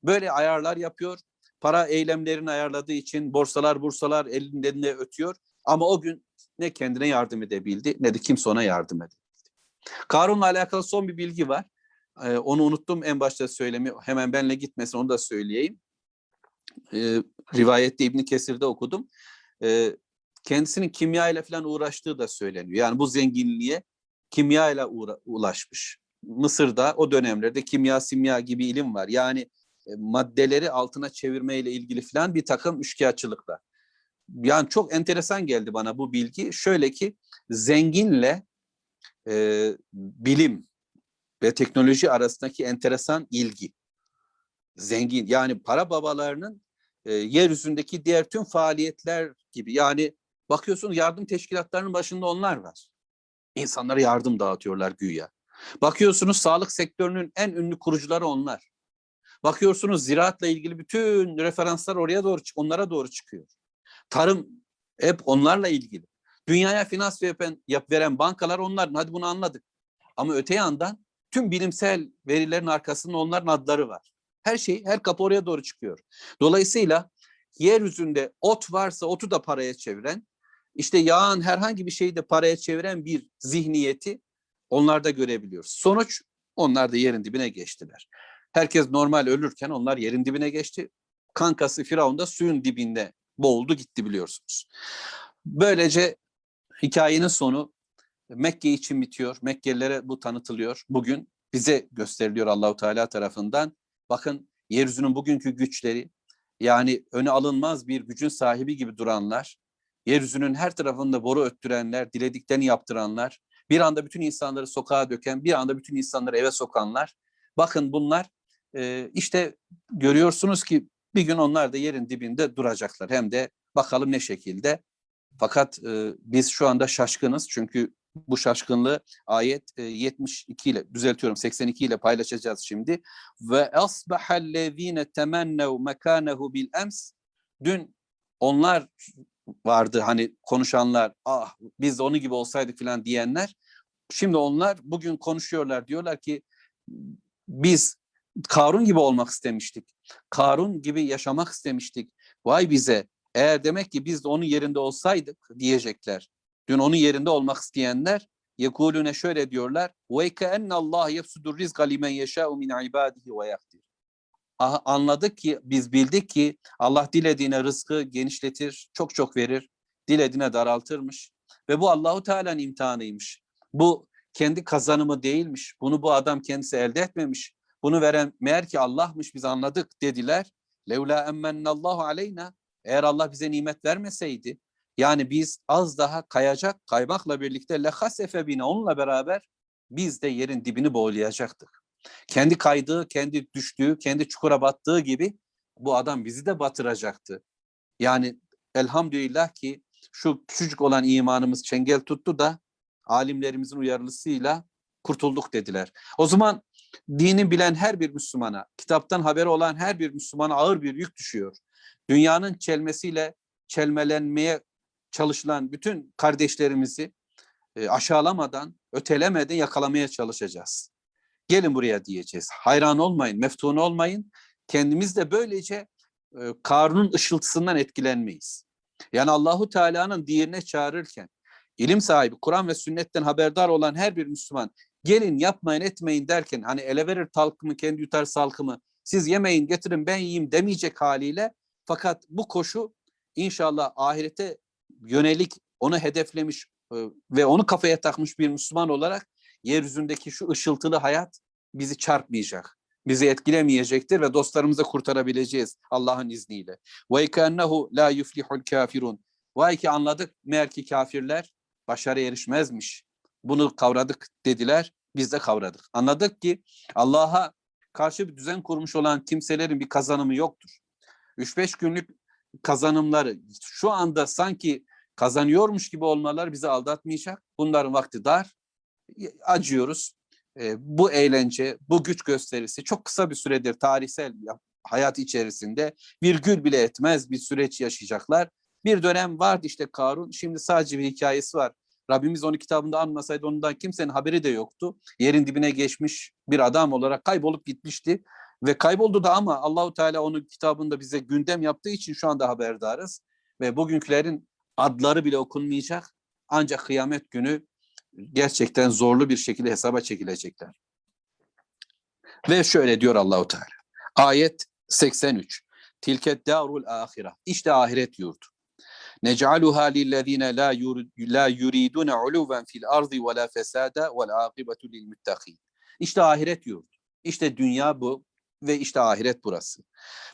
Böyle ayarlar yapıyor. Para eylemlerini ayarladığı için borsalar bursalar elinde ötüyor. Ama o gün ne kendine yardım edebildi ne de kimse ona yardım edebildi. Karun'la alakalı son bir bilgi var. Ee, onu unuttum en başta söylemi. Hemen benle gitmesin onu da söyleyeyim. Ee, rivayette İbni Kesir'de okudum. Ee, kendisinin kimya ile falan uğraştığı da söyleniyor. Yani bu zenginliğe kimya ile ulaşmış. Mısır'da o dönemlerde kimya simya gibi ilim var. Yani e, maddeleri altına çevirmeyle ilgili falan bir takım üçkağıtçılıklar. Yani çok enteresan geldi bana bu bilgi. Şöyle ki zenginle e, bilim ve teknoloji arasındaki enteresan ilgi. Zengin yani para babalarının e, yeryüzündeki diğer tüm faaliyetler gibi yani bakıyorsun yardım teşkilatlarının başında onlar var. İnsanlara yardım dağıtıyorlar güya. Bakıyorsunuz sağlık sektörünün en ünlü kurucuları onlar. Bakıyorsunuz ziraatla ilgili bütün referanslar oraya doğru onlara doğru çıkıyor. Tarım hep onlarla ilgili. Dünyaya finans veren, yap veren bankalar onların. Hadi bunu anladık. Ama öte yandan tüm bilimsel verilerin arkasında onların adları var. Her şey, her kapı oraya doğru çıkıyor. Dolayısıyla yeryüzünde ot varsa otu da paraya çeviren, işte yağın herhangi bir şeyi de paraya çeviren bir zihniyeti onlarda görebiliyoruz. Sonuç onlar da yerin dibine geçtiler. Herkes normal ölürken onlar yerin dibine geçti. Kankası Firavun da suyun dibinde boğuldu gitti biliyorsunuz. Böylece hikayenin sonu Mekke için bitiyor. Mekkelilere bu tanıtılıyor. Bugün bize gösteriliyor Allahu Teala tarafından. Bakın yeryüzünün bugünkü güçleri yani öne alınmaz bir gücün sahibi gibi duranlar, yeryüzünün her tarafında boru öttürenler, dilediklerini yaptıranlar, bir anda bütün insanları sokağa döken, bir anda bütün insanları eve sokanlar. Bakın bunlar e, işte görüyorsunuz ki bir gün onlar da yerin dibinde duracaklar. Hem de bakalım ne şekilde. Fakat e, biz şu anda şaşkınız çünkü bu şaşkınlığı ayet e, 72 ile düzeltiyorum 82 ile paylaşacağız şimdi. Ve asbahallezine temennev mekanehu bil ems dün onlar vardı hani konuşanlar ah biz de onun gibi olsaydık falan diyenler. Şimdi onlar bugün konuşuyorlar diyorlar ki biz Karun gibi olmak istemiştik. Karun gibi yaşamak istemiştik. Vay bize eğer demek ki biz de onun yerinde olsaydık diyecekler. Dün onun yerinde olmak isteyenler yekulune şöyle diyorlar. Ve keenne Allah yefsudur rizqa limen yeşâ'u min ibadihi ve yakdir. Anladık ki biz bildik ki Allah dilediğine rızkı genişletir, çok çok verir. Dilediğine daraltırmış. Ve bu Allahu Teala'nın imtihanıymış. Bu kendi kazanımı değilmiş. Bunu bu adam kendisi elde etmemiş. Bunu veren meğer ki Allah'mış biz anladık dediler. Levla emmennallahu aleyna. Eğer Allah bize nimet vermeseydi yani biz az daha kayacak kaymakla birlikte lehasefe bine onunla beraber biz de yerin dibini boğulayacaktık. Kendi kaydığı, kendi düştüğü, kendi çukura battığı gibi bu adam bizi de batıracaktı. Yani elhamdülillah ki şu küçücük olan imanımız çengel tuttu da alimlerimizin uyarılısıyla kurtulduk dediler. O zaman dini bilen her bir Müslümana, kitaptan haberi olan her bir Müslümana ağır bir yük düşüyor. Dünyanın çelmesiyle çelmelenmeye çalışılan bütün kardeşlerimizi e, aşağılamadan, ötelemeden yakalamaya çalışacağız. Gelin buraya diyeceğiz. Hayran olmayın, meftun olmayın. Kendimiz de böylece e, Karun'un ışıltısından etkilenmeyiz. Yani Allahu Teala'nın diğerine çağırırken ilim sahibi, Kur'an ve sünnetten haberdar olan her bir Müslüman gelin yapmayın etmeyin derken hani ele verir talkımı kendi yutar salkımı siz yemeyin getirin ben yiyeyim demeyecek haliyle fakat bu koşu inşallah ahirete yönelik onu hedeflemiş e, ve onu kafaya takmış bir Müslüman olarak yeryüzündeki şu ışıltılı hayat bizi çarpmayacak. Bizi etkilemeyecektir ve dostlarımızı kurtarabileceğiz Allah'ın izniyle. Ve kennehu la yuflihul kafirun. Vay ki anladık meğer ki kafirler başarı erişmezmiş. Bunu kavradık dediler. Biz de kavradık. Anladık ki Allah'a karşı bir düzen kurmuş olan kimselerin bir kazanımı yoktur. 3-5 günlük kazanımları şu anda sanki kazanıyormuş gibi olmalar bizi aldatmayacak. Bunların vakti dar. Acıyoruz. E, bu eğlence, bu güç gösterisi çok kısa bir süredir tarihsel hayat içerisinde virgül bile etmez bir süreç yaşayacaklar. Bir dönem vardı işte Karun. Şimdi sadece bir hikayesi var. Rabbimiz onu kitabında anmasaydı ondan kimsenin haberi de yoktu. Yerin dibine geçmiş bir adam olarak kaybolup gitmişti. Ve kayboldu da ama Allahu Teala onu kitabında bize gündem yaptığı için şu anda haberdarız. Ve bugünkülerin adları bile okunmayacak. Ancak kıyamet günü gerçekten zorlu bir şekilde hesaba çekilecekler. Ve şöyle diyor Allahu Teala. Ayet 83. Tilket darul ahire. İşte ahiret yurdu. Nec'aluha lillezine la la yuridun uluven fil ardı ve la fesada vel akibetu lil muttaqin. İşte ahiret yurdu. İşte dünya bu ve işte ahiret burası.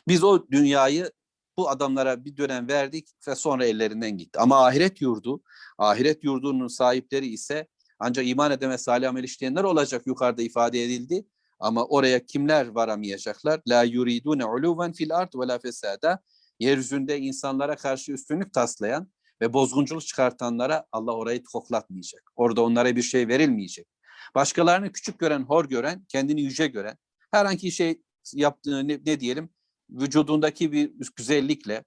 Biz o dünyayı bu adamlara bir dönem verdik ve sonra ellerinden gitti. Ama ahiret yurdu, ahiret yurdunun sahipleri ise ancak iman eden ve salih amel işleyenler olacak yukarıda ifade edildi. Ama oraya kimler varamayacaklar? La yuridune uluven fil ard ve la fesada. Yeryüzünde insanlara karşı üstünlük taslayan ve bozgunculuk çıkartanlara Allah orayı koklatmayacak. Orada onlara bir şey verilmeyecek. Başkalarını küçük gören, hor gören, kendini yüce gören, herhangi şey yaptığı ne, ne diyelim, vücudundaki bir güzellikle,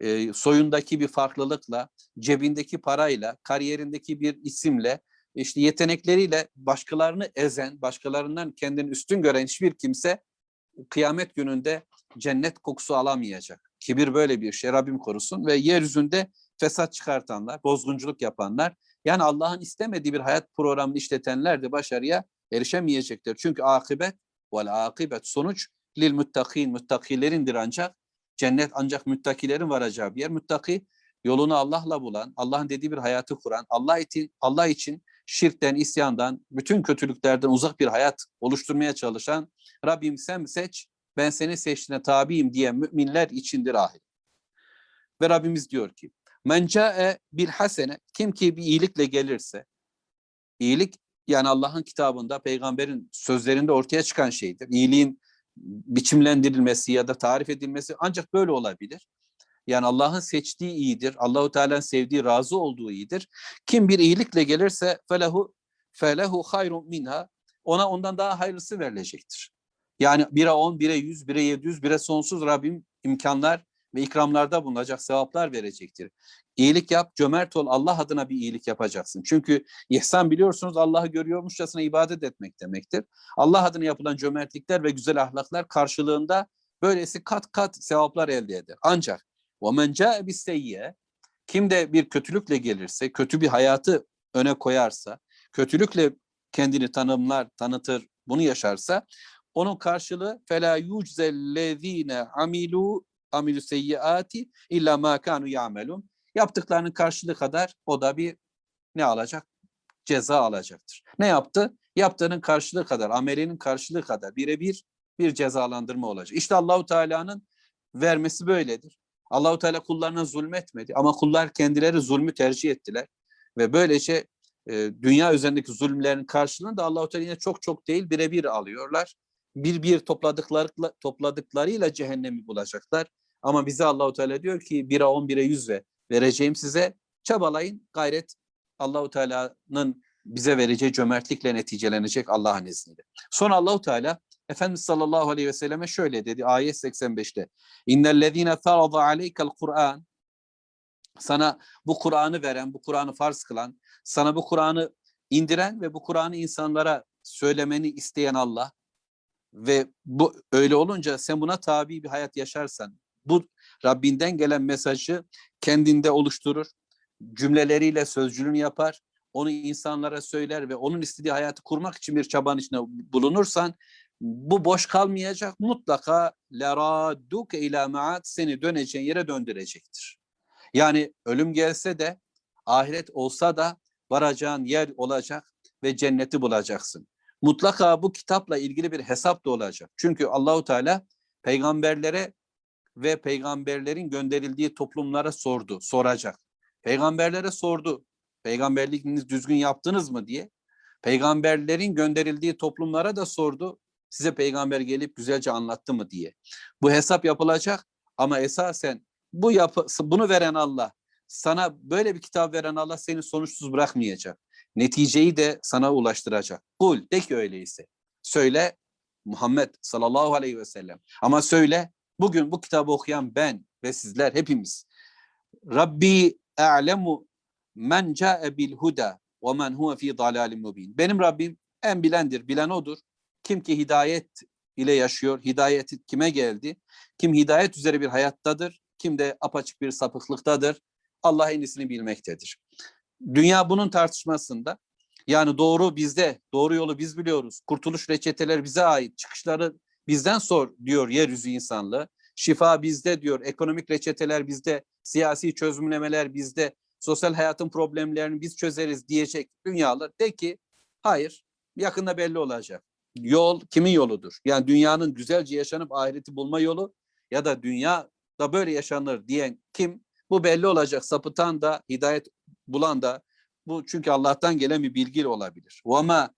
e, soyundaki bir farklılıkla, cebindeki parayla, kariyerindeki bir isimle, işte yetenekleriyle başkalarını ezen, başkalarından kendini üstün gören hiçbir kimse kıyamet gününde cennet kokusu alamayacak. Kibir böyle bir şey Rabbim korusun ve yeryüzünde fesat çıkartanlar, bozgunculuk yapanlar yani Allah'ın istemediği bir hayat programını işletenler de başarıya erişemeyecektir. Çünkü akıbet vel akıbet sonuç lil muttakin muttakilerindir ancak cennet ancak müttakilerin varacağı bir yer. Muttaki yolunu Allah'la bulan, Allah'ın dediği bir hayatı kuran, Allah için Allah için şirkten, isyandan, bütün kötülüklerden uzak bir hayat oluşturmaya çalışan Rabbim sen seç, ben seni seçtiğine tabiyim diye müminler içindir ahiret. Ve Rabbimiz diyor ki, men ca'e bil hasene, kim ki bir iyilikle gelirse, iyilik yani Allah'ın kitabında, peygamberin sözlerinde ortaya çıkan şeydir. İyiliğin biçimlendirilmesi ya da tarif edilmesi ancak böyle olabilir. Yani Allah'ın seçtiği iyidir. Allahu Teala'nın sevdiği, razı olduğu iyidir. Kim bir iyilikle gelirse felehu felehu hayrun minha ona ondan daha hayırlısı verilecektir. Yani 1'e 10, 1'e 100, 1'e 700, 1'e sonsuz Rabbim imkanlar ve ikramlarda bulunacak, sevaplar verecektir. İyilik yap, cömert ol, Allah adına bir iyilik yapacaksın. Çünkü ihsan biliyorsunuz Allah'ı görüyormuşçasına ibadet etmek demektir. Allah adına yapılan cömertlikler ve güzel ahlaklar karşılığında böylesi kat kat sevaplar elde eder. Ancak وَمَنْ جَاءَ بِسَيِّئَ Kim de bir kötülükle gelirse, kötü bir hayatı öne koyarsa, kötülükle kendini tanımlar, tanıtır, bunu yaşarsa onun karşılığı fela yuczellezine amilu amilu seyyiati illa ma kanu yamelun. Yaptıklarının karşılığı kadar o da bir ne alacak? Ceza alacaktır. Ne yaptı? Yaptığının karşılığı kadar, amelinin karşılığı kadar birebir bir cezalandırma olacak. İşte Allahu Teala'nın vermesi böyledir. Allahu Teala kullarına zulmetmedi ama kullar kendileri zulmü tercih ettiler ve böylece e, dünya üzerindeki zulümlerin karşılığını da Allahu Teala yine çok çok değil birebir alıyorlar. Bir bir topladıkları topladıklarıyla cehennemi bulacaklar. Ama bize Allahu Teala diyor ki 1'e 10 1'e 100 ve vereceğim size çabalayın gayret Allahu Teala'nın bize vereceği cömertlikle neticelenecek Allah'ın izniyle. Sonra Allahu Teala Efendimiz sallallahu aleyhi ve selleme şöyle dedi ayet 85'te. İnnellezîne farada aleykel Kur'an sana bu Kur'an'ı veren, bu Kur'an'ı farz kılan, sana bu Kur'an'ı indiren ve bu Kur'an'ı insanlara söylemeni isteyen Allah ve bu öyle olunca sen buna tabi bir hayat yaşarsan, bu Rabbinden gelen mesajı kendinde oluşturur, cümleleriyle sözcülüğünü yapar, onu insanlara söyler ve onun istediği hayatı kurmak için bir çabanın içinde bulunursan bu boş kalmayacak. Mutlaka leraduke ila maat seni döneceğin yere döndürecektir. Yani ölüm gelse de ahiret olsa da varacağın yer olacak ve cenneti bulacaksın. Mutlaka bu kitapla ilgili bir hesap da olacak. Çünkü Allahu Teala peygamberlere ve peygamberlerin gönderildiği toplumlara sordu, soracak. Peygamberlere sordu. Peygamberliğinizi düzgün yaptınız mı diye. Peygamberlerin gönderildiği toplumlara da sordu size peygamber gelip güzelce anlattı mı diye. Bu hesap yapılacak ama esasen bu yapı, bunu veren Allah, sana böyle bir kitap veren Allah seni sonuçsuz bırakmayacak. Neticeyi de sana ulaştıracak. Kul de ki öyleyse. Söyle Muhammed sallallahu aleyhi ve sellem. Ama söyle bugün bu kitabı okuyan ben ve sizler hepimiz. Rabbi a'lemu men ca'e bil huda ve men huve fi dalalim mubin. Benim Rabbim en bilendir, bilen odur. Kim ki hidayet ile yaşıyor, hidayet kime geldi? Kim hidayet üzere bir hayattadır, kim de apaçık bir sapıklıktadır. Allah en iyisini bilmektedir. Dünya bunun tartışmasında. Yani doğru bizde, doğru yolu biz biliyoruz. Kurtuluş reçeteleri bize ait, çıkışları bizden sor diyor yeryüzü insanlığı. Şifa bizde diyor, ekonomik reçeteler bizde, siyasi çözümlemeler bizde, sosyal hayatın problemlerini biz çözeriz diyecek dünyalar. De ki hayır, yakında belli olacak Yol kimin yoludur? Yani dünyanın güzelce yaşanıp ahireti bulma yolu ya da dünya da böyle yaşanır diyen kim? Bu belli olacak. Sapıtan da, hidayet bulan da bu çünkü Allah'tan gelen bir bilgi olabilir. وَمَا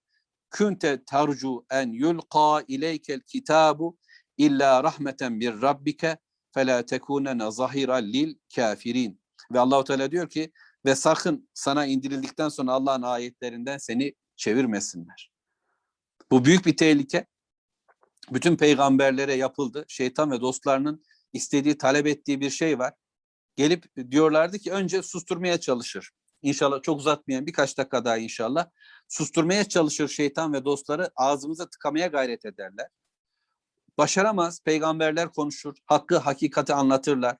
kunte tarcu en yulqa ileykel kitabu illa rahmeten bir rabbike fela tekunene zahira lil kafirin. Ve Allahu Teala diyor ki ve sakın sana indirildikten sonra Allah'ın ayetlerinden seni çevirmesinler. Bu büyük bir tehlike. Bütün peygamberlere yapıldı. Şeytan ve dostlarının istediği, talep ettiği bir şey var. Gelip diyorlardı ki önce susturmaya çalışır. İnşallah çok uzatmayan birkaç dakika daha inşallah. Susturmaya çalışır şeytan ve dostları ağzımıza tıkamaya gayret ederler. Başaramaz. Peygamberler konuşur. Hakkı, hakikati anlatırlar.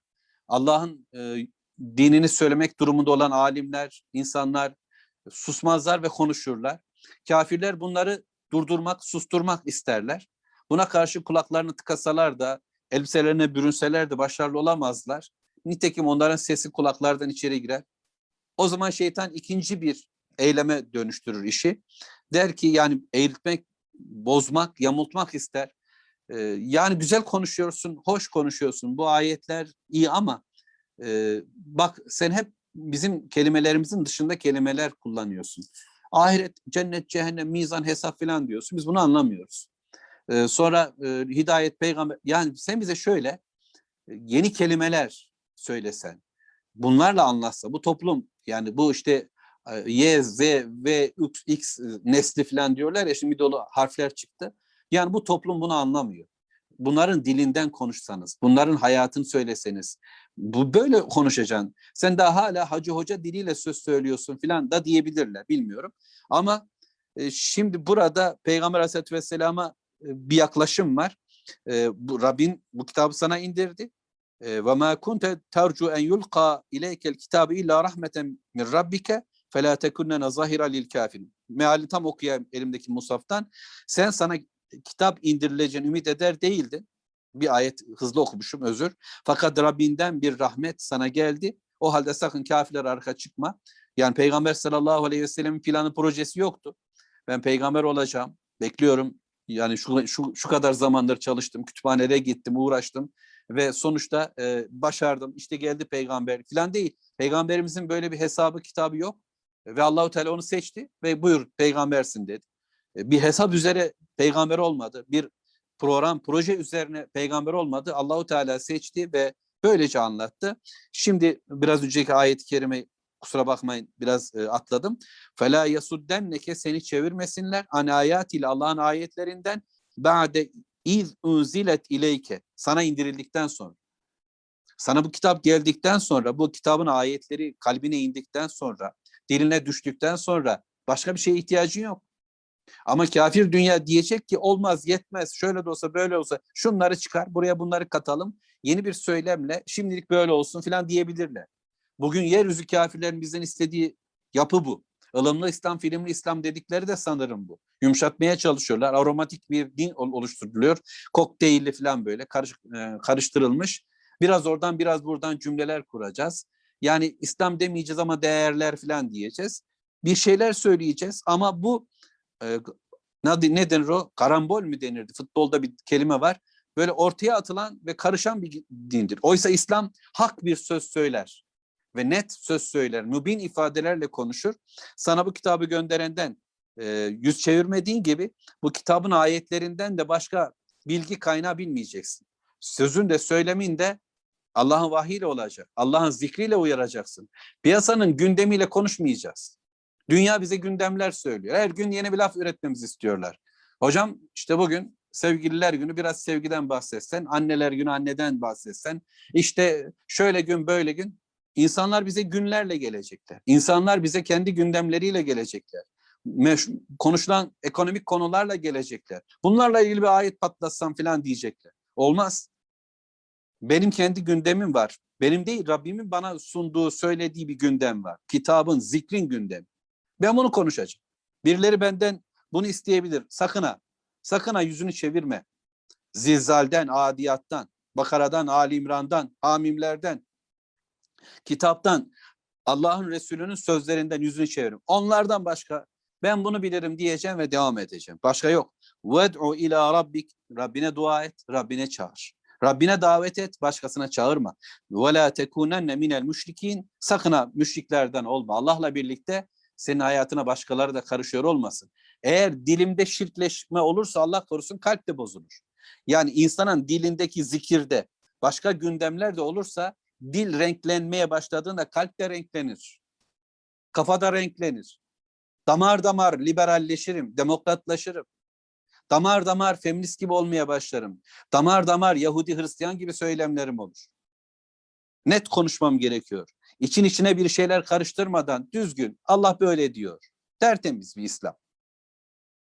Allah'ın e, dinini söylemek durumunda olan alimler, insanlar susmazlar ve konuşurlar. Kafirler bunları durdurmak, susturmak isterler. Buna karşı kulaklarını tıkasalar da, elbiselerine bürünseler de başarılı olamazlar. Nitekim onların sesi kulaklardan içeri girer. O zaman şeytan ikinci bir eyleme dönüştürür işi. Der ki yani eğritmek, bozmak, yamultmak ister. Ee, yani güzel konuşuyorsun, hoş konuşuyorsun. Bu ayetler iyi ama e, bak sen hep bizim kelimelerimizin dışında kelimeler kullanıyorsun. Ahiret, cennet, cehennem, mizan, hesap falan diyorsun. Biz bunu anlamıyoruz. Ee, sonra e, hidayet, peygamber. Yani sen bize şöyle e, yeni kelimeler söylesen. Bunlarla anlatsa bu toplum yani bu işte e, Y, Z ve X, X nesli falan diyorlar ya şimdi dolu harfler çıktı. Yani bu toplum bunu anlamıyor. Bunların dilinden konuşsanız, bunların hayatını söyleseniz, bu böyle konuşacaksın. Sen daha hala hacı hoca diliyle söz söylüyorsun filan da diyebilirler bilmiyorum. Ama e, şimdi burada Peygamber Aleyhisselatü Vesselam'a e, bir yaklaşım var. E, bu Rabbin bu kitabı sana indirdi. Ve ma kunte tercu en yulqa ileykel kitabı illa rahmeten min rabbike fela tekunne zahira lil kafirin. Meali tam okuyayım elimdeki musaftan. Sen sana kitap indirileceğini ümit eder değildin. Bir ayet hızlı okumuşum özür. Fakat Rabbinden bir rahmet sana geldi. O halde sakın kafirler arka çıkma. Yani Peygamber sallallahu aleyhi ve sellem'in planı projesi yoktu. Ben peygamber olacağım. Bekliyorum. Yani şu, şu, şu kadar zamandır çalıştım. Kütüphanede gittim, uğraştım. Ve sonuçta e, başardım. İşte geldi peygamber falan değil. Peygamberimizin böyle bir hesabı, kitabı yok. Ve Allahu Teala onu seçti ve buyur peygambersin dedi. E, bir hesap üzere peygamber olmadı. Bir program, proje üzerine peygamber olmadı. Allahu Teala seçti ve böylece anlattı. Şimdi biraz önceki ayet-i kerime kusura bakmayın biraz e, atladım. Fela yasuddenneke seni çevirmesinler an ayatil Allah'ın ayetlerinden ba'de iz unzilet ileyke sana indirildikten sonra. Sana bu kitap geldikten sonra, bu kitabın ayetleri kalbine indikten sonra, diline düştükten sonra başka bir şeye ihtiyacın yok. Ama kafir dünya diyecek ki olmaz yetmez şöyle de olsa böyle olsa şunları çıkar buraya bunları katalım yeni bir söylemle şimdilik böyle olsun filan diyebilirler. Bugün yeryüzü kafirlerin bizden istediği yapı bu. ılımlı İslam, filmli İslam dedikleri de sanırım bu. Yumuşatmaya çalışıyorlar. Aromatik bir din oluşturuluyor. Kokteylli falan böyle karış, karıştırılmış. Biraz oradan biraz buradan cümleler kuracağız. Yani İslam demeyeceğiz ama değerler falan diyeceğiz. Bir şeyler söyleyeceğiz ama bu e, ne, ne denir o? Karambol mü denirdi? Futbolda bir kelime var. Böyle ortaya atılan ve karışan bir dindir. Oysa İslam hak bir söz söyler ve net söz söyler, mübin ifadelerle konuşur. Sana bu kitabı gönderenden e, yüz çevirmediğin gibi bu kitabın ayetlerinden de başka bilgi kaynağı bilmeyeceksin. Sözün de söylemin de Allah'ın vahiyle olacak. Allah'ın zikriyle uyaracaksın. Piyasanın gündemiyle konuşmayacağız. Dünya bize gündemler söylüyor. Her gün yeni bir laf üretmemizi istiyorlar. Hocam işte bugün sevgililer günü biraz sevgiden bahsetsen, anneler günü anneden bahsetsen, işte şöyle gün böyle gün İnsanlar bize günlerle gelecekler. İnsanlar bize kendi gündemleriyle gelecekler. Meş- konuşulan ekonomik konularla gelecekler. Bunlarla ilgili bir ayet patlatsam falan diyecekler. Olmaz. Benim kendi gündemim var. Benim değil Rabbimin bana sunduğu, söylediği bir gündem var. Kitabın, zikrin gündemi. Ben bunu konuşacağım. Birileri benden bunu isteyebilir. Sakın ha. Sakın ha yüzünü çevirme. Zilzalden, adiyattan, Bakara'dan, Ali İmran'dan, Hamimlerden, kitaptan, Allah'ın Resulü'nün sözlerinden yüzünü çevirin. Onlardan başka ben bunu bilirim diyeceğim ve devam edeceğim. Başka yok. Ved'u ila rabbik. Rabbine dua et, Rabbine çağır. Rabbine davet et, başkasına çağırma. Ve la tekunenne minel müşrikin. Sakın ha müşriklerden olma. Allah'la birlikte senin hayatına başkaları da karışıyor olmasın. Eğer dilimde şirkleşme olursa Allah korusun kalp de bozulur. Yani insanın dilindeki zikirde başka gündemler de olursa dil renklenmeye başladığında kalp de renklenir. Kafa da renklenir. Damar damar liberalleşirim, demokratlaşırım. Damar damar feminist gibi olmaya başlarım. Damar damar Yahudi Hristiyan gibi söylemlerim olur. Net konuşmam gerekiyor İçin içine bir şeyler karıştırmadan düzgün Allah böyle diyor. Tertemiz bir İslam.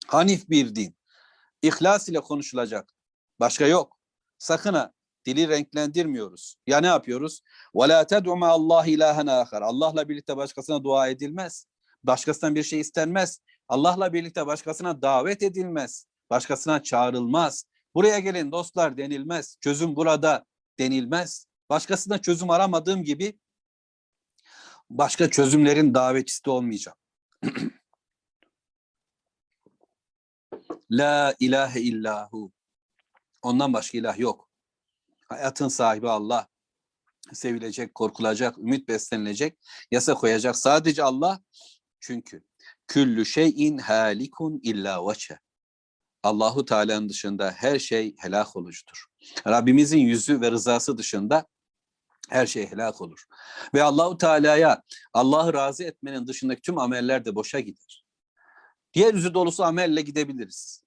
Hanif bir din. İhlas ile konuşulacak. Başka yok. Sakın ha dili renklendirmiyoruz. Ya ne yapıyoruz? وَلَا تَدْعُ Allah ilahen ahar. Allah'la birlikte başkasına dua edilmez. Başkasından bir şey istenmez. Allah'la birlikte başkasına davet edilmez. Başkasına çağrılmaz. Buraya gelin dostlar denilmez. Çözüm burada denilmez. Başkasına çözüm aramadığım gibi başka çözümlerin davetçisi olmayacağım. La ilahe illahu. Ondan başka ilah yok. Hayatın sahibi Allah. Sevilecek, korkulacak, ümit beslenilecek, yasa koyacak sadece Allah. Çünkü küllü şeyin halikun illa veçe. Allahu Teala'nın dışında her şey helak olucudur. Rabbimizin yüzü ve rızası dışında her şey helak olur. Ve Allahu Teala'ya Allah'ı razı etmenin dışındaki tüm ameller de boşa gider. Diğer yüzü dolusu amelle gidebiliriz.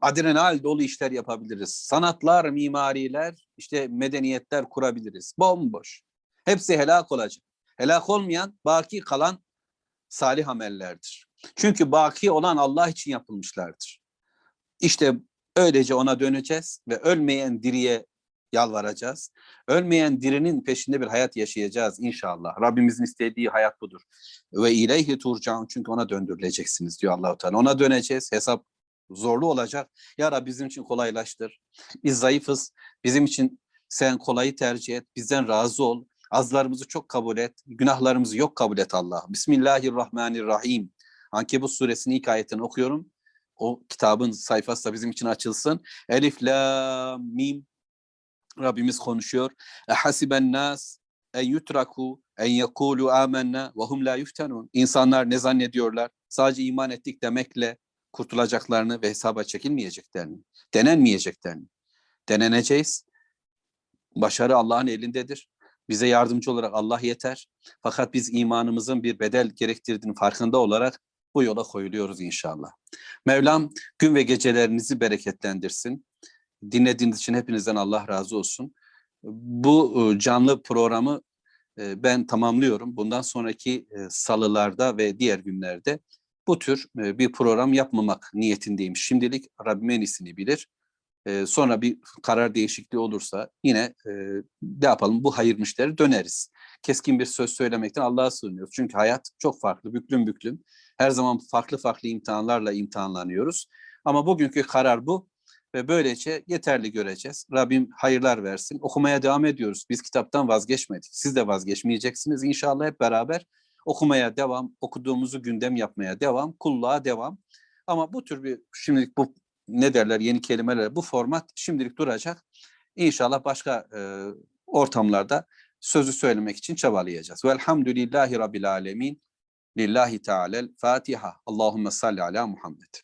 Adrenal dolu işler yapabiliriz. Sanatlar, mimariler, işte medeniyetler kurabiliriz. Bomboş. Hepsi helak olacak. Helak olmayan, baki kalan salih amellerdir. Çünkü baki olan Allah için yapılmışlardır. İşte öylece ona döneceğiz ve ölmeyen diriye yalvaracağız. Ölmeyen dirinin peşinde bir hayat yaşayacağız inşallah. Rabbimizin istediği hayat budur. Ve ileyhi turcaun çünkü ona döndürüleceksiniz diyor Allahu Teala. Ona döneceğiz. Hesap zorlu olacak. Ya Rabbi bizim için kolaylaştır. Biz zayıfız. Bizim için sen kolayı tercih et. Bizden razı ol. Azlarımızı çok kabul et. Günahlarımızı yok kabul et Allah. Bismillahirrahmanirrahim. Ankebut suresinin ilk ayetini okuyorum. O kitabın sayfası da bizim için açılsın. Elif, la, mim. Rabbimiz konuşuyor. Hasiben nas en yutraku en yekulu amennâ ve hum la yuftanun. İnsanlar ne zannediyorlar? Sadece iman ettik demekle kurtulacaklarını ve hesaba çekilmeyeceklerini, denenmeyeceklerini. Deneneceğiz. Başarı Allah'ın elindedir. Bize yardımcı olarak Allah yeter. Fakat biz imanımızın bir bedel gerektirdiğini farkında olarak bu yola koyuluyoruz inşallah. Mevlam gün ve gecelerinizi bereketlendirsin. Dinlediğiniz için hepinizden Allah razı olsun. Bu e, canlı programı e, ben tamamlıyorum. Bundan sonraki e, salılarda ve diğer günlerde bu tür bir program yapmamak niyetindeyim. Şimdilik Rabbim en iyisini bilir. Sonra bir karar değişikliği olursa yine ne yapalım bu hayır müşteri döneriz. Keskin bir söz söylemekten Allah'a sığınıyoruz. Çünkü hayat çok farklı, büklüm büklüm. Her zaman farklı farklı imtihanlarla imtihanlanıyoruz. Ama bugünkü karar bu ve böylece yeterli göreceğiz. Rabbim hayırlar versin. Okumaya devam ediyoruz. Biz kitaptan vazgeçmedik. Siz de vazgeçmeyeceksiniz inşallah hep beraber okumaya devam, okuduğumuzu gündem yapmaya devam, kulluğa devam. Ama bu tür bir şimdilik bu ne derler yeni kelimeler bu format şimdilik duracak. İnşallah başka e, ortamlarda sözü söylemek için çabalayacağız. Velhamdülillahi Rabbil Alemin. Lillahi Teala'l Fatiha. Allahümme salli ala Muhammed.